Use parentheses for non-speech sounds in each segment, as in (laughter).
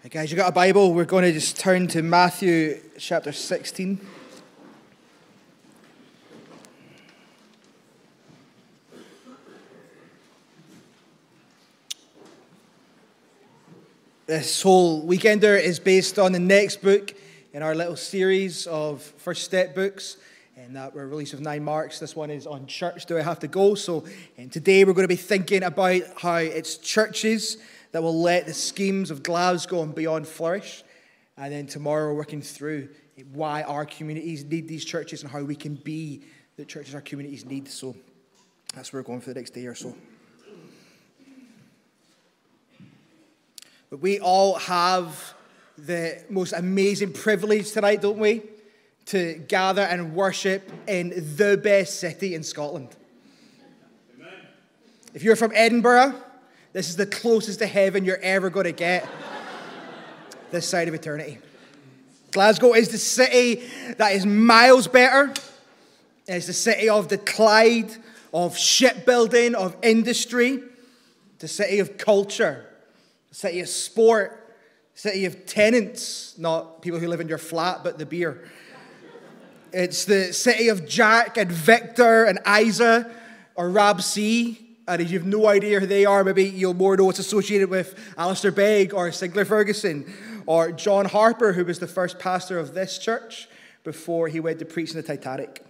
Hey guys, you got a Bible? We're going to just turn to Matthew chapter 16. This whole weekender is based on the next book in our little series of First Step books and that were released with 9Marks. This one is on church. Do I have to go? So and today we're going to be thinking about how it's churches that will let the schemes of Glasgow and beyond flourish. And then tomorrow we're working through why our communities need these churches and how we can be the churches our communities need. So that's where we're going for the next day or so. But we all have the most amazing privilege tonight, don't we? To gather and worship in the best city in Scotland. Amen. If you're from Edinburgh, this is the closest to heaven you're ever going to get this side of eternity. Glasgow is the city that is miles better. It's the city of the Clyde, of shipbuilding, of industry, the city of culture the city of sport, city of Tennent's, not people who live in your flat, but the beer. It's the city of Jack and Victor and Isa or Rab C. And if you have no idea who they are, maybe you'll more know what's associated with Alistair Begg or Sinclair Ferguson or John Harper, who was the first pastor of this church before he went to preach in the Titanic.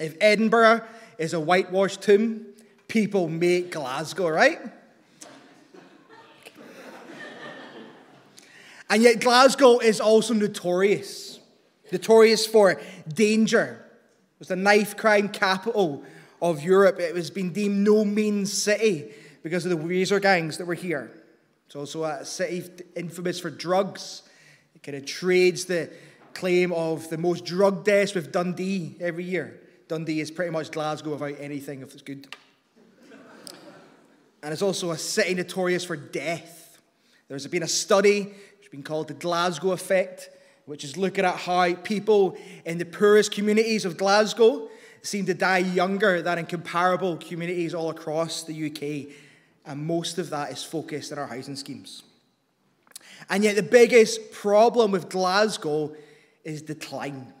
If Edinburgh is a whitewashed tomb, people make Glasgow, right? And yet, Glasgow is also notorious. Notorious for danger. It was the knife crime capital of Europe. It was been deemed no mean city because of the razor gangs that were here. It's also a city infamous for drugs. It kind of trades the claim of the most drug deaths with Dundee every year. Dundee is pretty much Glasgow without anything if it's good. And it's also a city notorious for death. There's been a study which has been called the Glasgow Effect, which is looking at how people in the poorest communities of Glasgow seem to die younger than in comparable communities all across the UK. And most of that is focused in our housing schemes. And yet, the biggest problem with Glasgow is decline.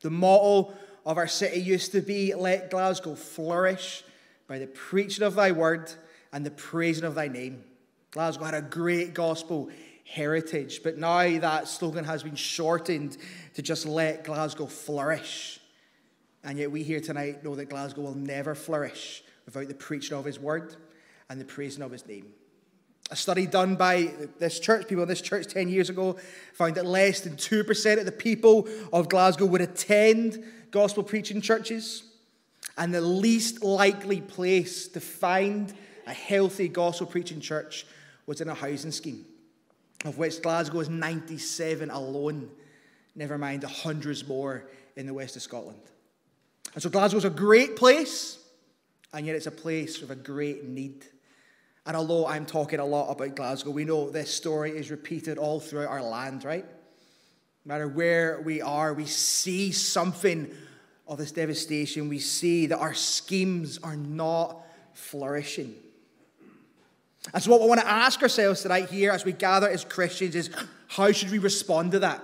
The motto of our city used to be let Glasgow flourish by the preaching of thy word and the praising of thy name. Glasgow had a great gospel heritage. But now that slogan has been shortened to just let Glasgow flourish. And yet we here tonight know that Glasgow will never flourish without the preaching of his word and the praising of his name. A study done by this church, people in this church 10 years ago, found that less than 2% of the people of Glasgow would attend gospel preaching churches. And the least likely place to find a healthy gospel preaching church was in a housing scheme of which Glasgow is 97 alone, never mind the hundreds more in the west of Scotland. And so Glasgow is a great place, and yet it's a place with a great need. And although I'm talking a lot about Glasgow, we know this story is repeated all throughout our land, right? No matter where we are, we see something of this devastation. We see that our schemes are not flourishing. And so, what we want to ask ourselves tonight here as we gather as Christians is how should we respond to that?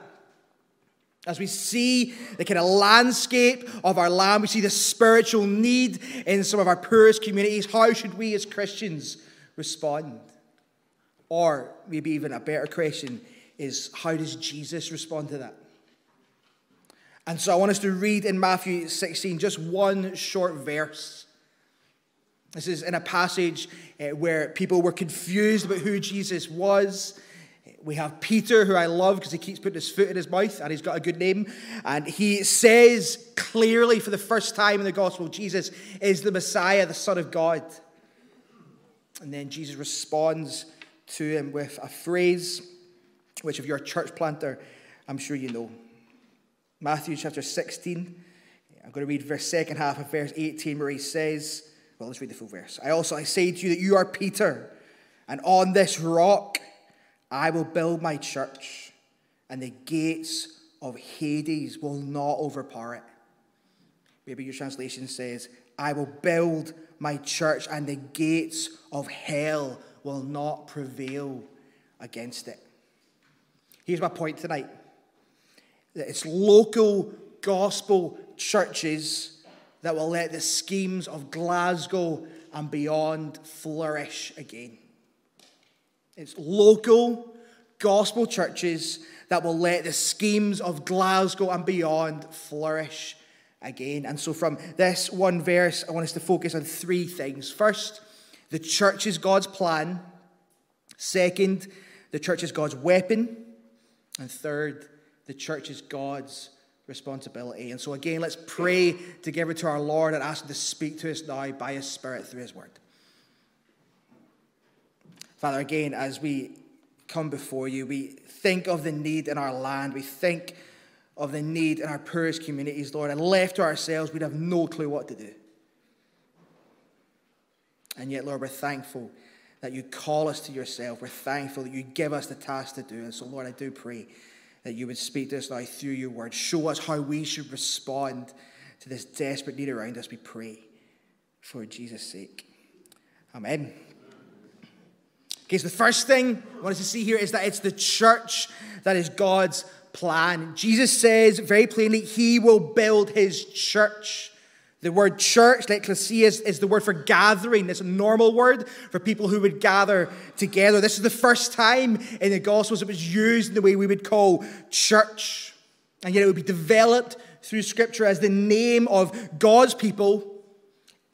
As we see the kind of landscape of our land, we see the spiritual need in some of our poorest communities. How should we as Christians respond? Or maybe even a better question is how does Jesus respond to that? And so I want us to read in Matthew 16 just one short verse this is in a passage uh, where people were confused about who Jesus was. We have Peter, who I love because he keeps putting his foot in his mouth and he's got a good name. And he says clearly for the first time in the gospel, Jesus is the Messiah, the Son of God. And then Jesus responds to him with a phrase, which, if you're a church planter, I'm sure you know. Matthew chapter 16. I'm going to read verse second half of verse 18, where he says, well, let's read the full verse. I also I say to you that you are Peter, and on this rock I will build my church, and the gates of Hades will not overpower it. Maybe your translation says, I will build my church, and the gates of hell will not prevail against it. Here's my point tonight that it's local gospel churches that will let the schemes of Glasgow and beyond flourish again. It's local gospel churches that will let the schemes of Glasgow and beyond flourish again. And so, from this one verse, I want us to focus on three things. First, the church is God's plan. Second, the church is God's weapon. And third, the church is God's responsibility. And so, again, let's pray together to our Lord and ask Him to speak to us now by His Spirit through His Word. Father, again, as we come before you, we think of the need in our land. We think of the need in our poorest communities, Lord. And left to ourselves, we'd have no clue what to do. And yet, Lord, we're thankful that you call us to yourself. We're thankful that you give us the task to do. And so, Lord, I do pray that you would speak to us now through your word. Show us how we should respond to this desperate need around us, we pray, for Jesus' sake. Amen. Okay, so the first thing I want us to see here is that it's the church that is God's plan. Jesus says very plainly, He will build His church. The word church, like ecclesia, is, is the word for gathering. It's a normal word for people who would gather together. This is the first time in the Gospels it was used in the way we would call church. And yet it would be developed through Scripture as the name of God's people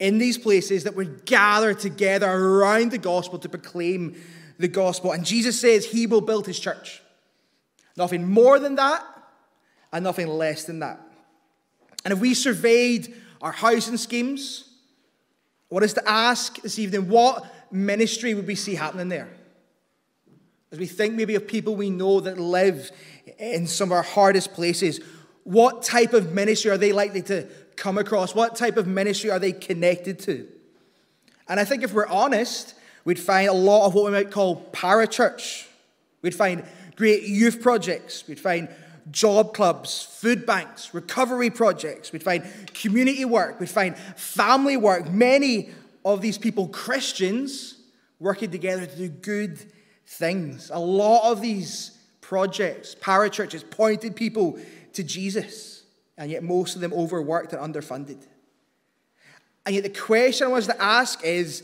in these places that would gather together around the gospel to proclaim the gospel. And Jesus says he will build his church. Nothing more than that, and nothing less than that. And if we surveyed our housing schemes. I want to ask this evening what ministry would we see happening there? As we think maybe of people we know that live in some of our hardest places, what type of ministry are they likely to come across? What type of ministry are they connected to? And I think if we're honest, we'd find a lot of what we might call parachurch. We'd find great youth projects. We'd find job clubs, food banks, recovery projects. We'd find community work. We'd find family work. Many of these people, Christians, working together to do good things. A lot of these projects, parachurches, pointed people to Jesus, and yet most of them overworked and underfunded. And yet the question I want to ask is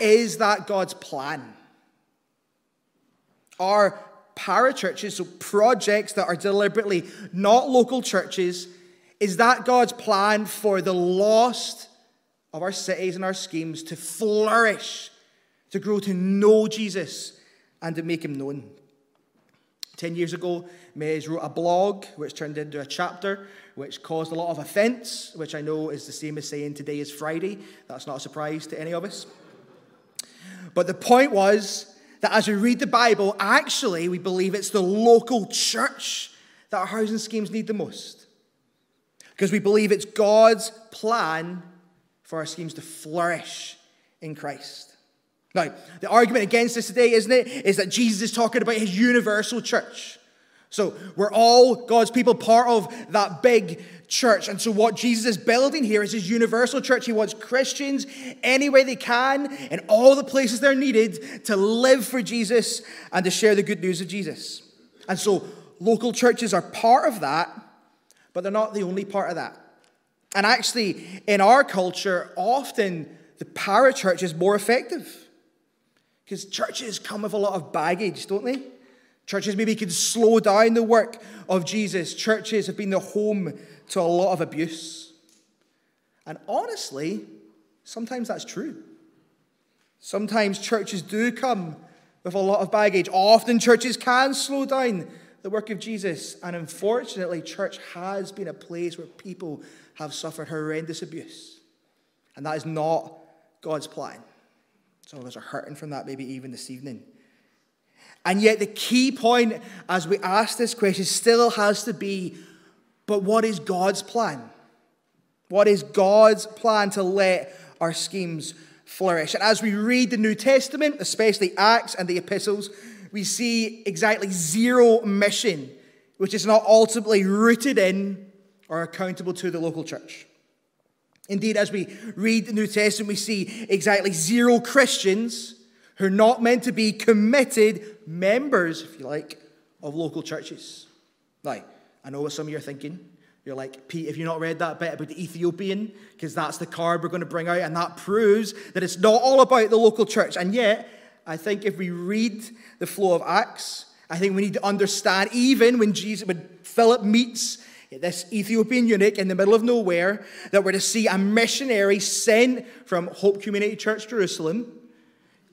is that God's plan? Are parachurches, so projects that are deliberately not local churches, is that God's plan for the lost of our cities and our schemes to flourish, to grow to know Jesus and to make him known? Ten years ago, Mez wrote a blog which turned into a chapter which caused a lot of offense, which I know is the same as saying today is Friday. That's not a surprise to any of us. But the point was that as we read the Bible, actually, we believe it's the local church that our housing schemes need the most. Because we believe it's God's plan for our schemes to flourish in Christ. Now, the argument against this today, isn't it, is that Jesus is talking about his universal church. So we're all God's people, part of that big church. And so, what Jesus is building here is his universal church. He wants Christians any way they can, in all the places they're needed, to live for Jesus and to share the good news of Jesus. And so, local churches are part of that, but they're not the only part of that. And actually, in our culture, often the parachurch is more effective. Because churches come with a lot of baggage, don't they? Churches maybe can slow down the work of Jesus. Churches have been the home to a lot of abuse. And honestly, sometimes that's true. Sometimes churches do come with a lot of baggage. Often churches can slow down the work of Jesus. And unfortunately, church has been a place where people have suffered horrendous abuse. And that is not God's plan. Some of us are hurting from that, maybe even this evening. And yet, the key point as we ask this question still has to be but what is God's plan? What is God's plan to let our schemes flourish? And as we read the New Testament, especially Acts and the epistles, we see exactly zero mission, which is not ultimately rooted in or accountable to the local church. Indeed, as we read the New Testament, we see exactly zero Christians who are not meant to be committed members, if you like, of local churches. Now, I know what some of you are thinking. You're like, Pete, have you not read that bit about the Ethiopian? Because that's the card we're going to bring out, and that proves that it's not all about the local church. And yet, I think if we read the flow of Acts, I think we need to understand, even when Jesus, when Philip meets this Ethiopian eunuch in the middle of nowhere, that we're to see a missionary sent from Hope Community Church Jerusalem,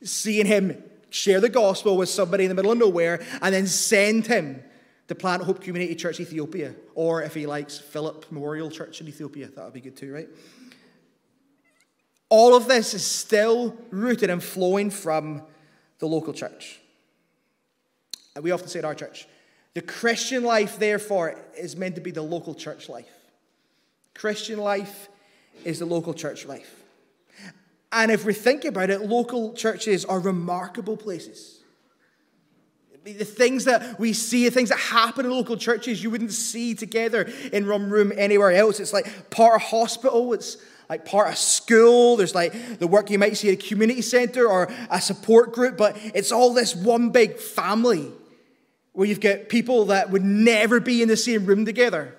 seeing him share the gospel with somebody in the middle of nowhere, and then send him to plant Hope Community Church Ethiopia, or if he likes, Philip Memorial Church in Ethiopia. That would be good too, right? All of this is still rooted and flowing from the local church. And we often say at our church, the Christian life, therefore, is meant to be the local church life. Christian life is the local church life. And if we think about it, local churches are remarkable places. The things that we see, the things that happen in local churches, you wouldn't see together in one room anywhere else. It's like part of hospital, it's like part of school. There's like the work you might see at a community center or a support group, but it's all this one big family where you've got people that would never be in the same room together,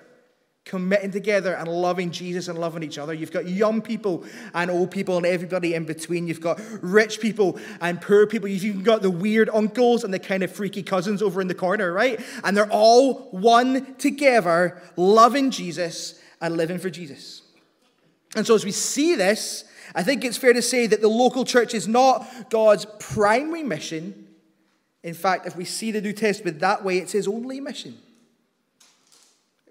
committing together and loving Jesus and loving each other. You've got young people and old people and everybody in between. You've got rich people and poor people. You've even got the weird uncles and the kind of freaky cousins over in the corner, right? And they're all one together, loving Jesus and living for Jesus. And so as we see this, I think it's fair to say that the local church is not God's primary mission in fact, if we see the New Testament that way, it's his only mission.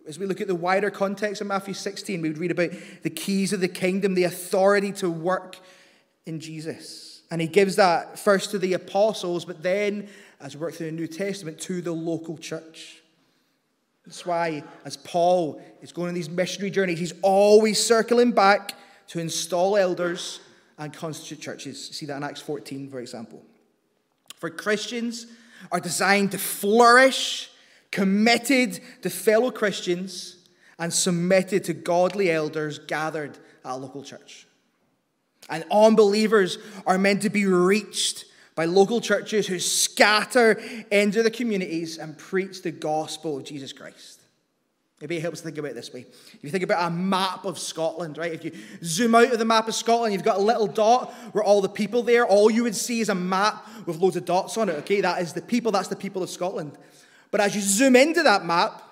As we look at the wider context of Matthew 16, we would read about the keys of the kingdom, the authority to work in Jesus. And he gives that first to the apostles, but then, as we work through the New Testament, to the local church. That's why, as Paul is going on these missionary journeys, he's always circling back to install elders and constitute churches. See that in Acts 14, for example for Christians are designed to flourish, committed to fellow Christians, and submitted to godly elders gathered at a local church. And unbelievers are meant to be reached by local churches who scatter into the communities and preach the gospel of Jesus Christ. Maybe it helps to think about it this way. If you think about a map of Scotland, right? If you zoom out of the map of Scotland, you've got a little dot where all the people there, all you would see is a map with loads of dots on it, okay? That is the people, that's the people of Scotland. But as you zoom into that map,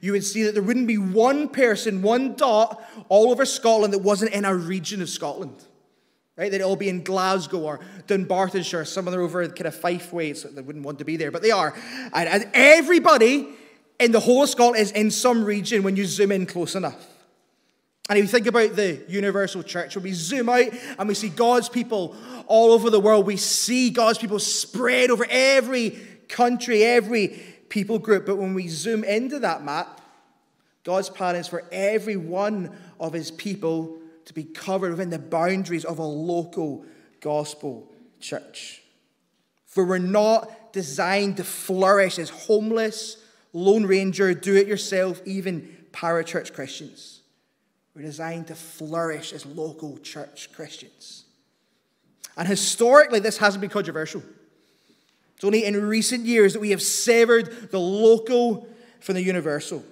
you would see that there wouldn't be one person, one dot all over Scotland that wasn't in a region of Scotland. Right? They'd all be in Glasgow or Dunbartonshire. Some of them over kind of Fife way, so they wouldn't want to be there, but they are. And, and everybody in the whole of Scotland is in some region when you zoom in close enough. And if you think about the universal church, when we zoom out and we see God's people all over the world, we see God's people spread over every country, every people group. But when we zoom into that map, God's plan is for every one of his people to be covered within the boundaries of a local gospel church. For we're not designed to flourish as homeless, Lone Ranger, do it yourself, even parachurch Christians. We're designed to flourish as local church Christians. And historically, this hasn't been controversial. It's only in recent years that we have severed the local from the universal.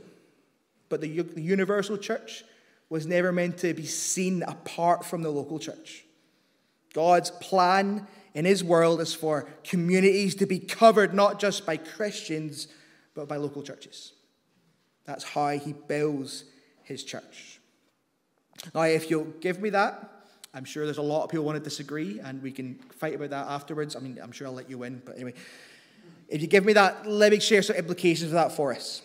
But the, the universal church was never meant to be seen apart from the local church. God's plan in His world is for communities to be covered not just by Christians, but by local churches. That's how he builds his church. Now, if you'll give me that, I'm sure there's a lot of people want to disagree, and we can fight about that afterwards. I mean, I'm sure I'll let you win, but anyway. If you give me that, let me share some implications of that for us.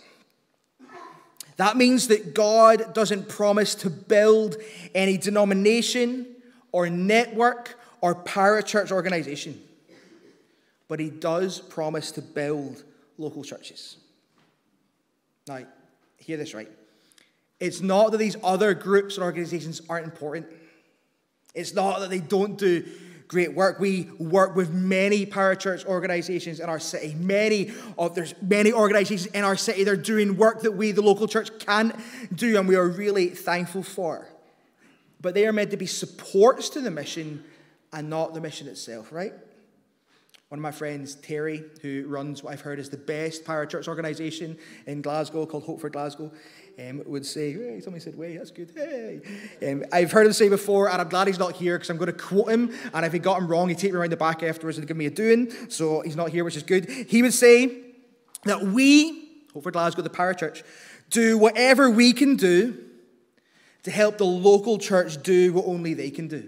That means that God doesn't promise to build any denomination or network or parachurch organization, but He does promise to build local churches. Now, hear this right. It's not that these other groups and organizations aren't important. It's not that they don't do great work. We work with many parachurch organizations in our city. Many of there's many organizations in our city. They're doing work that we, the local church, can't do, and we are really thankful for. But they are meant to be supports to the mission and not the mission itself, right? One of my friends, Terry, who runs what I've heard is the best parachurch organisation in Glasgow called Hope for Glasgow, um, would say, hey, somebody said, way, that's good, hey. Um, I've heard him say before, and I'm glad he's not here because I'm going to quote him, and if he got him wrong, he'd take me around the back afterwards and give me a doing, so he's not here, which is good. He would say that we, Hope for Glasgow, the parachurch, do whatever we can do to help the local church do what only they can do.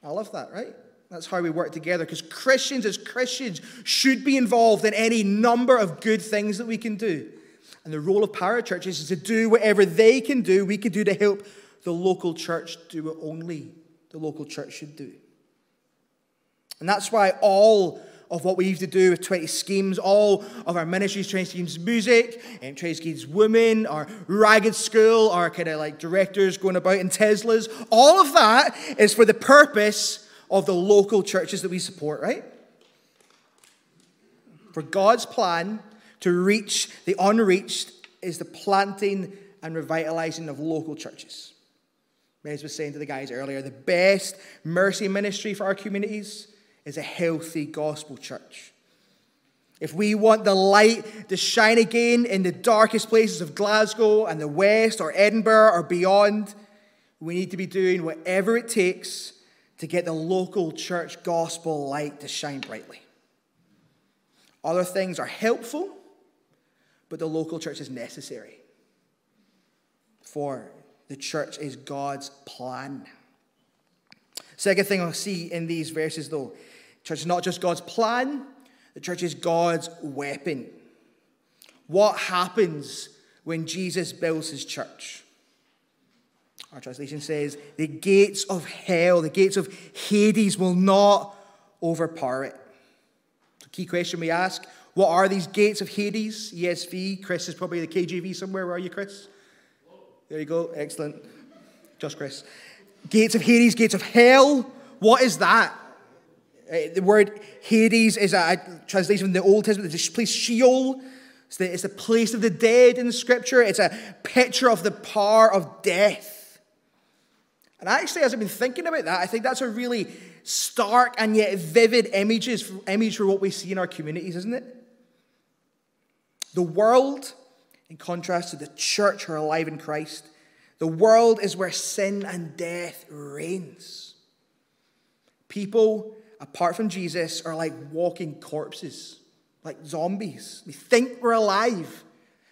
I love that, right? That's how we work together because Christians, as Christians, should be involved in any number of good things that we can do. And the role of parachurches is to do whatever they can do, we can do to help the local church do what only the local church should do. And that's why all of what we used to do with 20schemes, all of our ministries, 20schemes music, and 20schemes women, our ragged school, our kind of like directors going about in Teslas, all of that is for the purpose of the local churches that we support, right? For God's plan to reach the unreached is the planting and revitalizing of local churches. As was saying to the guys earlier, the best mercy ministry for our communities is a healthy gospel church. If we want the light to shine again in the darkest places of Glasgow and the West or Edinburgh or beyond, we need to be doing whatever it takes to get the local church gospel light to shine brightly. Other things are helpful, but the local church is necessary. For the church is God's plan. Second thing I'll see in these verses, though, church is not just God's plan, the church is God's weapon. What happens when Jesus builds his church? Our translation says, the gates of hell, the gates of Hades will not overpower it. So, key question we ask what are these gates of Hades? ESV. Chris is probably the KJV somewhere. Where are you, Chris? There you go. Excellent. Just Chris. Gates of Hades, gates of hell. What is that? Uh, the word Hades is a translation from the Old Testament, the place Sheol. It's the, it's the place of the dead in the scripture. It's a picture of the power of death. And actually, as I've been thinking about that, I think that's a really stark and yet vivid images, image for what we see in our communities, isn't it? The world, in contrast to the church who are alive in Christ, the world is where sin and death reigns. People, apart from Jesus, are like walking corpses, like zombies. We think we're alive,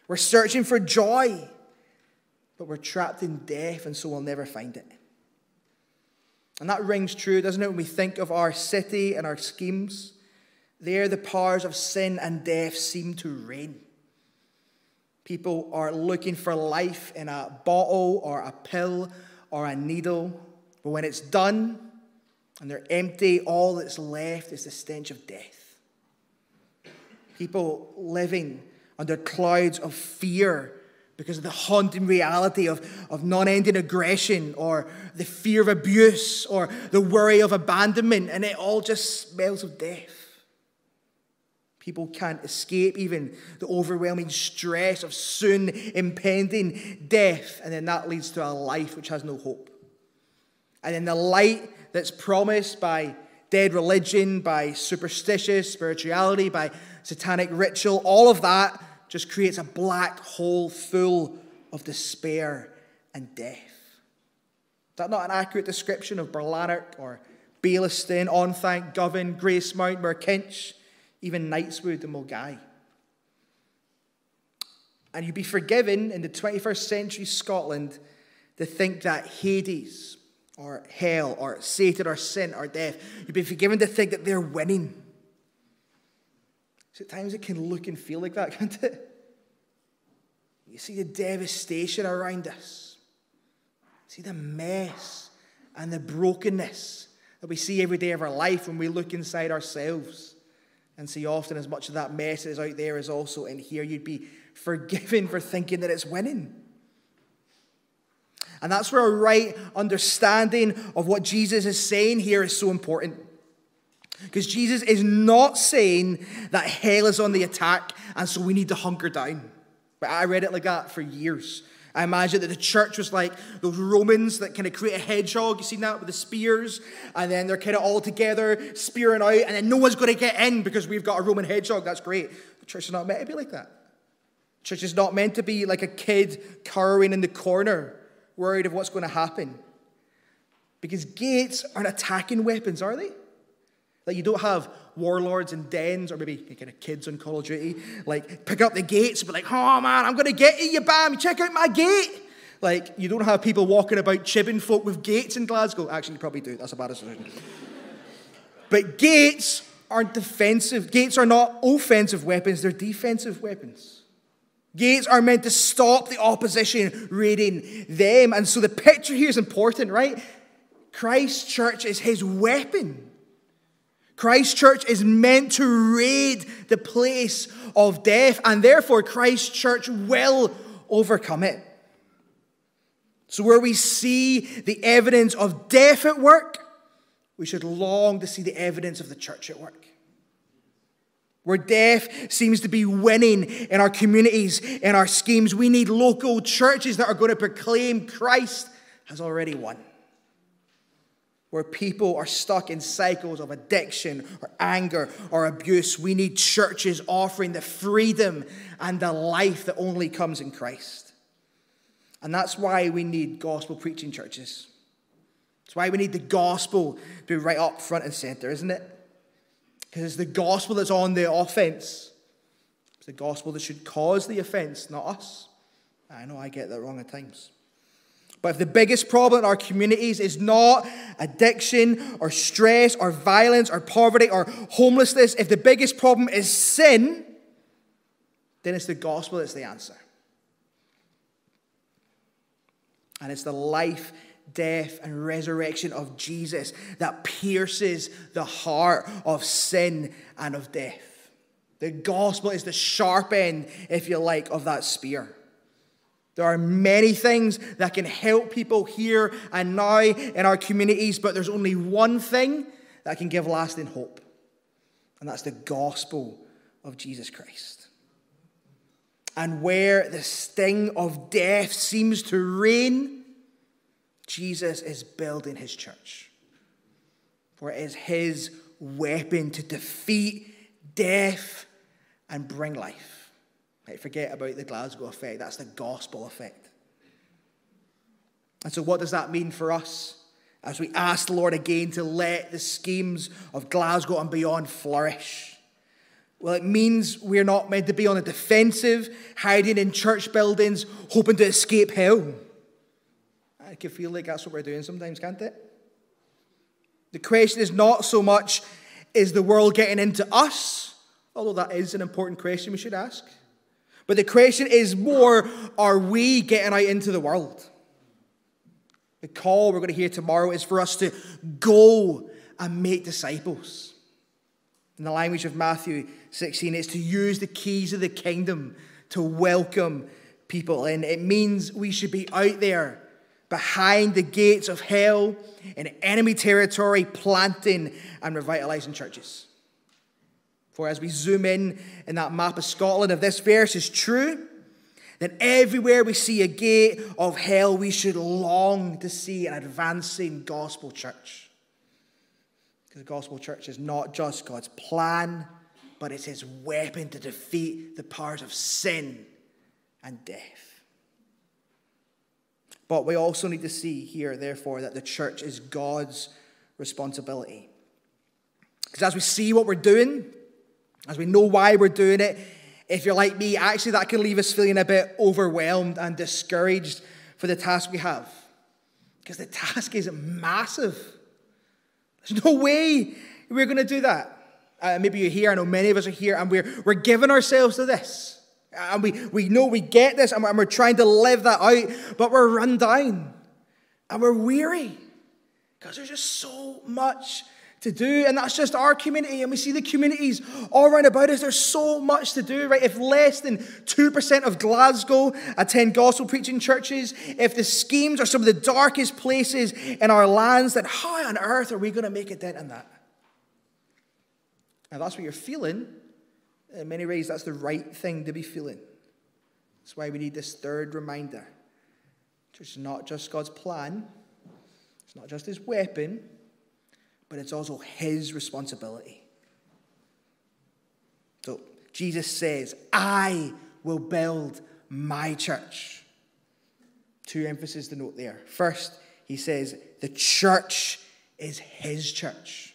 we're searching for joy, but we're trapped in death, and so we'll never find it. And that rings true, doesn't it, when we think of our city and our schemes? There, the powers of sin and death seem to reign. People are looking for life in a bottle or a pill or a needle. But when it's done and they're empty, all that's left is the stench of death. People living under clouds of fear because of the haunting reality of, of non ending aggression or the fear of abuse or the worry of abandonment, and it all just smells of death. People can't escape even the overwhelming stress of soon impending death, and then that leads to a life which has no hope. And then the light that's promised by dead religion, by superstitious spirituality, by satanic ritual, all of that just creates a black hole full of despair and death. Is that not an accurate description of Barlanark or Baillieston, Onthank, Govan, Gracemount, Merkinch, even Knightswood and Milngavie? And you'd be forgiven in the 21st century Scotland to think that Hades or hell or Satan or sin or death, you'd be forgiven to think that they're winning. At times it can look and feel like that, (laughs) can't it? You see the devastation around us. See the mess and the brokenness that we see every day of our life when we look inside ourselves and see often as much of that mess is out there is also in here. You'd be forgiven for thinking that it's winning. And that's where a right understanding of what Jesus is saying here is so important. Because Jesus is not saying that hell is on the attack and so we need to hunker down. But I read it like that for years. I imagine that the church was like those Romans that kind of create a hedgehog. You seen that with the spears? And then they're kind of all together, spearing out, and then no one's going to get in because we've got a Roman hedgehog. That's great. The church is not meant to be like that. The church is not meant to be like a kid cowering in the corner, worried of what's going to happen. Because gates aren't attacking weapons, are they? Like you don't have warlords and dens, or maybe kind of kids on Call of Duty, like pick up the gates, but like, oh man, I'm gonna get you, you bam, check out my gate. Like you don't have people walking about chibbing folk with gates in Glasgow. Actually, you probably do. That's a bad decision. but gates aren't defensive. Gates are not offensive weapons. They're defensive weapons. Gates are meant to stop the opposition raiding them. And so the picture here is important, right? Christ's church is his weapon. Christ's church is meant to raid the place of death, and therefore Christ church will overcome it. So, where we see the evidence of death at work, we should long to see the evidence of the church at work. Where death seems to be winning in our communities, in our schemes, we need local churches that are going to proclaim Christ has already won where people are stuck in cycles of addiction or anger or abuse. We need churches offering the freedom and the life that only comes in Christ. And that's why we need gospel preaching churches. That's why we need the gospel to be right up front and center, isn't it? Because it's the gospel that's on the offense. It's the gospel that should cause the offense, not us. I know I get that wrong at times. But if the biggest problem in our communities is not addiction or stress or violence or poverty or homelessness, if the biggest problem is sin, then it's the gospel that's the answer. And it's the life, death, and resurrection of Jesus that pierces the heart of sin and of death. The gospel is the sharp end, if you like, of that spear. There are many things that can help people here and now in our communities, but there's only one thing that can give lasting hope, and that's the gospel of Jesus Christ. And where the sting of death seems to reign, Jesus is building his church. For it is his weapon to defeat death and bring life. Forget about the Glasgow effect. That's the gospel effect. And so, what does that mean for us as we ask the Lord again to let the schemes of Glasgow and beyond flourish? Well, it means we're not meant to be on the defensive, hiding in church buildings, hoping to escape hell. I can feel like that's what we're doing sometimes, can't it? The question is not so much, is the world getting into us? Although that is an important question we should ask. But the question is more are we getting out into the world? The call we're going to hear tomorrow is for us to go and make disciples. In the language of Matthew 16, it's to use the keys of the kingdom to welcome people in. It means we should be out there behind the gates of hell in enemy territory, planting and revitalizing churches. For as we zoom in in that map of Scotland, if this verse is true, then everywhere we see a gate of hell, we should long to see an advancing gospel church. Because the gospel church is not just God's plan, but it's his weapon to defeat the powers of sin and death. But we also need to see here, therefore, that the church is God's responsibility. Because as we see what we're doing, as we know why we're doing it, if you're like me, actually that can leave us feeling a bit overwhelmed and discouraged for the task we have. Because the task is massive. There's no way we're going to do that. Uh, maybe you're here, I know many of us are here, and we're, we're giving ourselves to this. And we, we know we get this, and we're, and we're trying to live that out, but we're run down and we're weary because there's just so much to do, and that's just our community. And we see the communities all around about us. There's so much to do, right? If less than 2% of Glasgow attend gospel preaching churches, if the schemes are some of the darkest places in our lands, then how on earth are we going to make a dent in that? Now, that's what you're feeling. In many ways, that's the right thing to be feeling. That's why we need this third reminder is not just God's plan, it's not just his weapon, but it's also his responsibility. So Jesus says, I will build my church. Two emphases to note there. First, he says, the church is his church,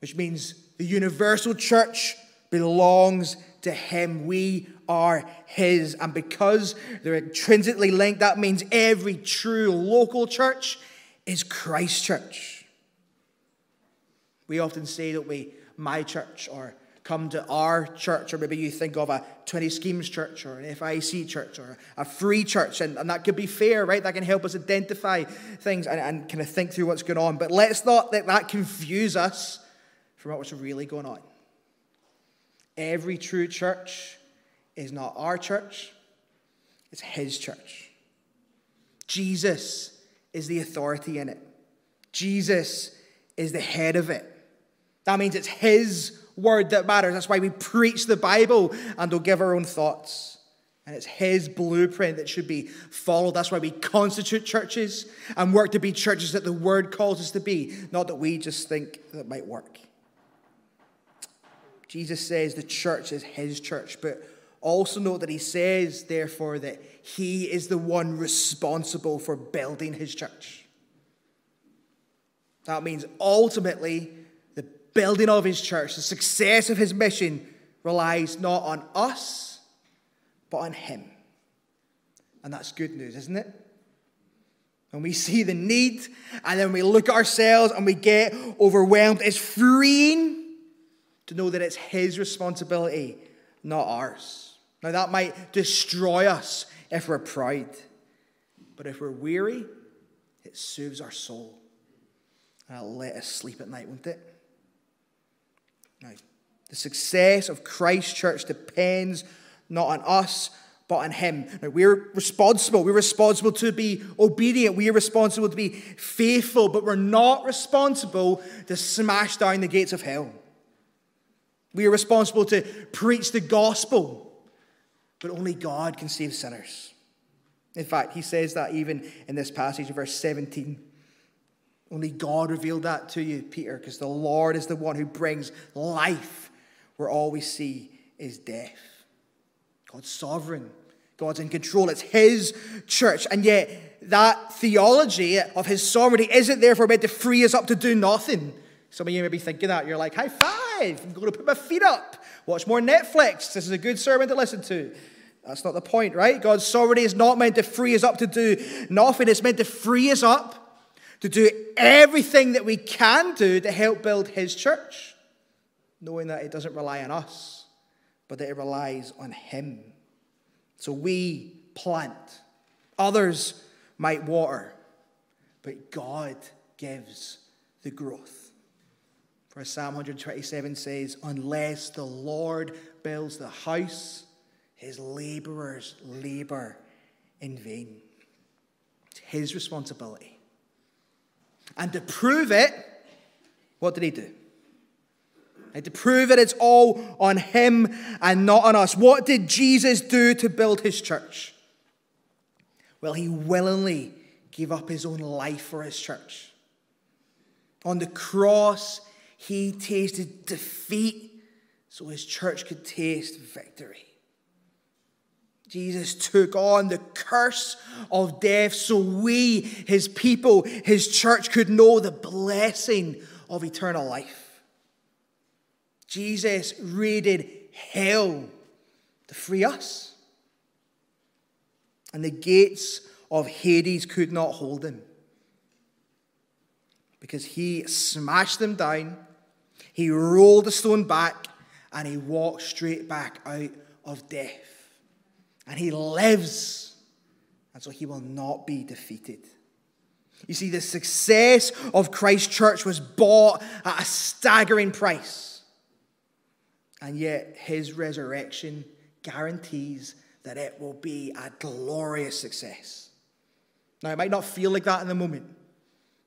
which means the universal church belongs to him. We are his. And because they're intrinsically linked, that means every true local church is Christ's church. We often say that we, my church, or come to our church, or maybe you think of a 20schemes church or an FIC church or a free church, and, and that could be fair, right? That can help us identify things and, and kind of think through what's going on. But let's not let that confuse us from what's really going on. Every true church is not our church, it's His church. Jesus is the authority in it, Jesus is the head of it. That means it's His word that matters. That's why we preach the Bible and don't give our own thoughts. And it's His blueprint that should be followed. That's why we constitute churches and work to be churches that the Word calls us to be, not that we just think that might work. Jesus says the church is His church, but also note that He says, therefore, that He is the one responsible for building His church. That means ultimately, building of his church, the success of his mission, relies not on us, but on him. And that's good news, isn't it? When we see the need and then we look at ourselves and we get overwhelmed, it's freeing to know that it's his responsibility, not ours. Now, that might destroy us if we're proud, but if we're weary, it soothes our soul and it'll let us sleep at night, won't it? The success of Christ's church depends not on us, but on Him. Now, we're responsible. We're responsible to be obedient. We are responsible to be faithful, but we're not responsible to smash down the gates of hell. We are responsible to preach the gospel, but only God can save sinners. In fact, he says that even in this passage, verse 17. Only God revealed that to you, Peter, because the Lord is the one who brings life where all we see is death. God's sovereign, God's in control. It's His church. And yet, that theology of His sovereignty isn't therefore meant to free us up to do nothing. Some of you may be thinking that. You're like, high five, I'm going to put my feet up, watch more Netflix. This is a good sermon to listen to. That's not the point, right? God's sovereignty is not meant to free us up to do nothing, it's meant to free us up to do everything that we can do to help build His church, knowing that it doesn't rely on us, but that it relies on Him. So we plant, others might water, but God gives the growth. For Psalm 127 says, Unless the Lord builds the house, his laborers labor in vain. It's his responsibility. And to prove it, what did he do? And to prove it, it's all on him and not on us. What did Jesus do to build his church? Well, he willingly gave up his own life for his church. On the cross, he tasted defeat so his church could taste victory. Jesus took on the curse of death so we, his people, his church, could know the blessing of eternal life. Jesus raided hell to free us. And the gates of Hades could not hold him because he smashed them down, he rolled the stone back, and he walked straight back out of death and he lives. And so he will not be defeated. You see, the success of Christ's church was bought at a staggering price. And yet, his resurrection guarantees that it will be a glorious success. Now, it might not feel like that in the moment.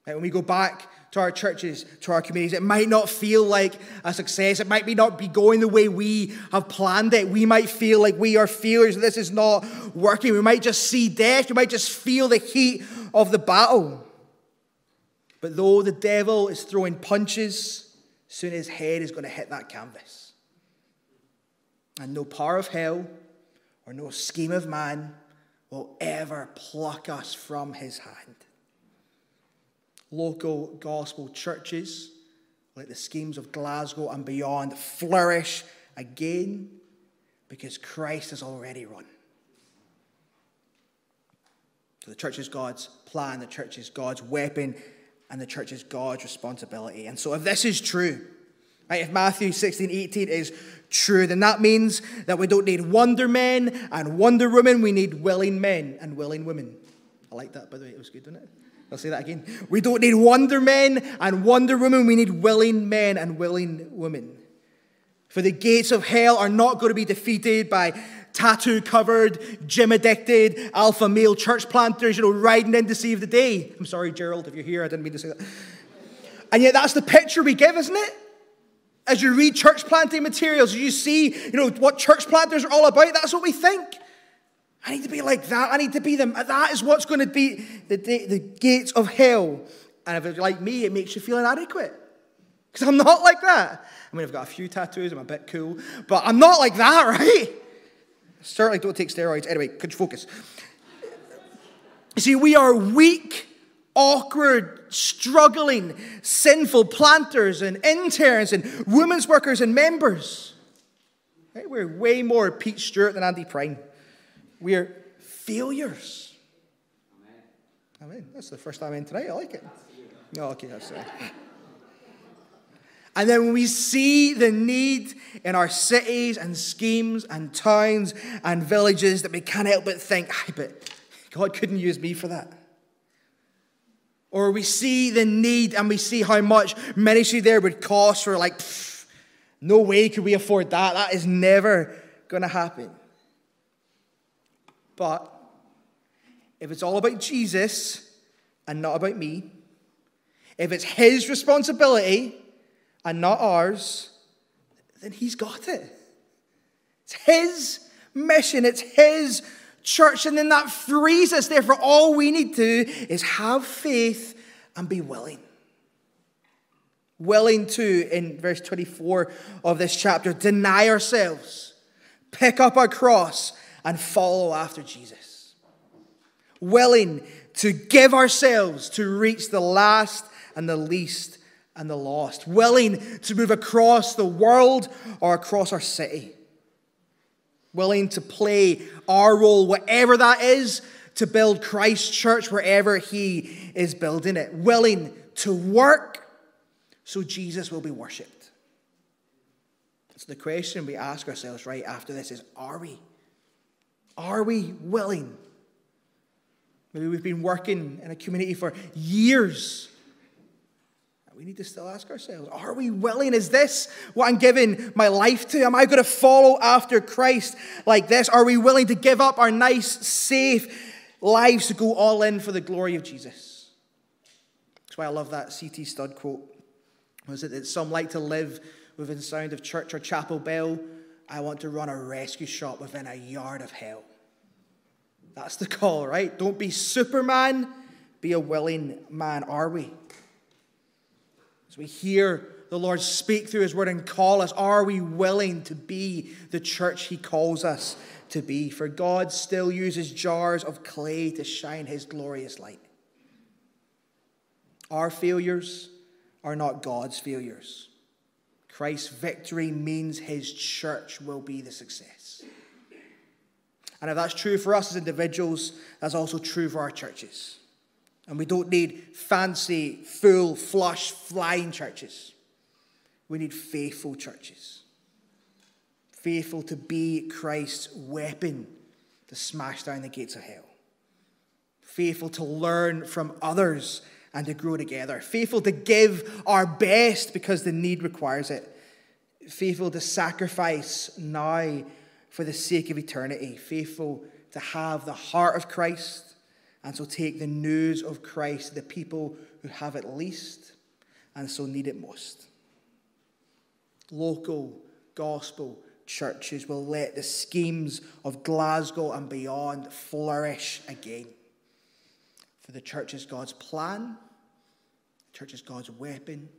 When we go back to our churches, to our communities, it might not feel like a success. It might be not be going the way we have planned it. We might feel like we are failures. This is not working. We might just see death. We might just feel the heat of the battle. But though the devil is throwing punches, soon his head is going to hit that canvas. And no power of hell or no scheme of man will ever pluck us from his hand local gospel churches, like the schemes of Glasgow and beyond, flourish again because Christ has already run. So the church is God's plan, the church is God's weapon, and the church is God's responsibility. And so if this is true, right, if Matthew 16, 18 is true, then that means that we don't need wonder men and wonder women, we need willing men and willing women. I like that, by the way, it was good, wasn't it? I'll say that again. We don't need wonder men and wonder women. We need willing men and willing women. For the gates of hell are not going to be defeated by tattoo covered, gym addicted, alpha male church planters, you know, riding in to save the day. I'm sorry, Gerald, if you're here, I didn't mean to say that. And yet, that's the picture we give, isn't it? As you read church planting materials, you see, you know, what church planters are all about, that's what we think. I need to be like that. I need to be them. That is what's going to be the, the, the gates of hell. And if it's like me, it makes you feel inadequate. Because I'm not like that. I mean, I've got a few tattoos, I'm a bit cool, but I'm not like that, (laughs) right? Certainly don't take steroids. Anyway, could you focus? See, we are weak, awkward, struggling, sinful planters and interns and women's workers and members. Right? We're way more Pete Stewart than Andy Prime. We're failures. Amen. mean, That's the first time in tonight. I like it. No, okay, that's it. And then when we see the need in our cities and schemes and towns and villages that we can't help but think, I but God couldn't use me for that. Or we see the need and we see how much ministry there would cost We're like, no way could we afford that. That is never going to happen. But if it's all about Jesus and not about me, if it's his responsibility and not ours, then he's got it. It's his mission, it's his church, and then that frees us. Therefore, all we need to do is have faith and be willing. Willing to, in verse 24 of this chapter, deny ourselves, pick up our cross, and follow after Jesus. Willing to give ourselves to reach the last and the least and the lost. Willing to move across the world or across our city. Willing to play our role, whatever that is, to build Christ's church wherever He is building it. Willing to work so Jesus will be worshipped. So the question we ask ourselves right after this is Are we? Are we willing? Maybe we've been working in a community for years. We need to still ask ourselves Are we willing? Is this what I'm giving my life to? Am I going to follow after Christ like this? Are we willing to give up our nice, safe lives to go all in for the glory of Jesus? That's why I love that C.T. Studd quote. Was it that some like to live within sound of church or chapel bell, I want to run a rescue shop within a yard of hell. That's the call, right? Don't be Superman, be a willing man, are we? As we hear the Lord speak through His word and call us, are we willing to be the church He calls us to be? For God still uses jars of clay to shine His glorious light. Our failures are not God's failures. Christ's victory means his church will be the success. And if that's true for us as individuals, that's also true for our churches. And we don't need fancy, full, flush, flying churches. We need faithful churches. Faithful to be Christ's weapon to smash down the gates of hell. Faithful to learn from others and to grow together. Faithful to give our best because the need requires it. Faithful to sacrifice now for the sake of eternity. Faithful to have the heart of Christ and so take the news of Christ to the people who have it least and so need it most. Local gospel churches will let the schemes of Glasgow and beyond flourish again. For the church is God's plan, the church is God's weapon,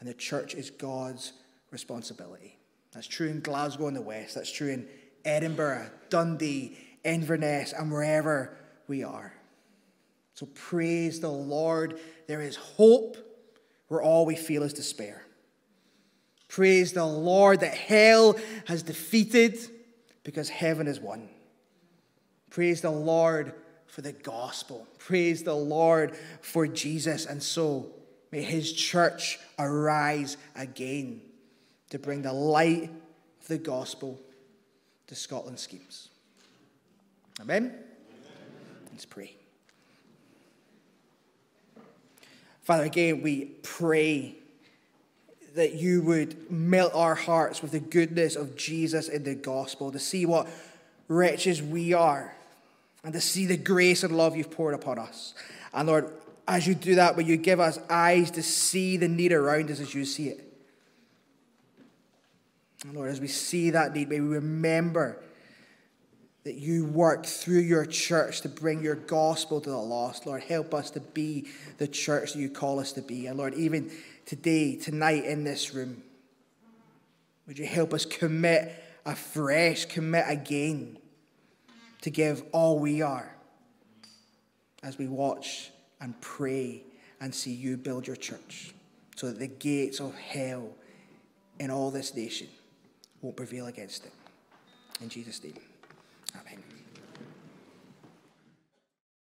and the church is God's responsibility. That's true in Glasgow in the west, that's true in Edinburgh, Dundee, Inverness, and wherever we are. So praise the Lord. There is hope where all we feel is despair. Praise the Lord that hell has defeated because heaven is won. Praise the Lord for the gospel. Praise the Lord for Jesus. And so may his church arise again to bring the light of the gospel to Scotland's schemes. Amen? Amen. Let's pray. Father, again, we pray that you would melt our hearts with the goodness of Jesus in the gospel, to see what wretches we are, and to see the grace and love you've poured upon us. And Lord, as you do that, will you give us eyes to see the need around us as you see it? And Lord, as we see that need, may we remember that you work through your church to bring your gospel to the lost. Lord, help us to be the church that you call us to be. And Lord, even today, tonight in this room. Would you help us commit afresh, commit again to give all we are as we watch and pray and see you build your church so that the gates of hell in all this nation won't prevail against it. In Jesus' name, amen.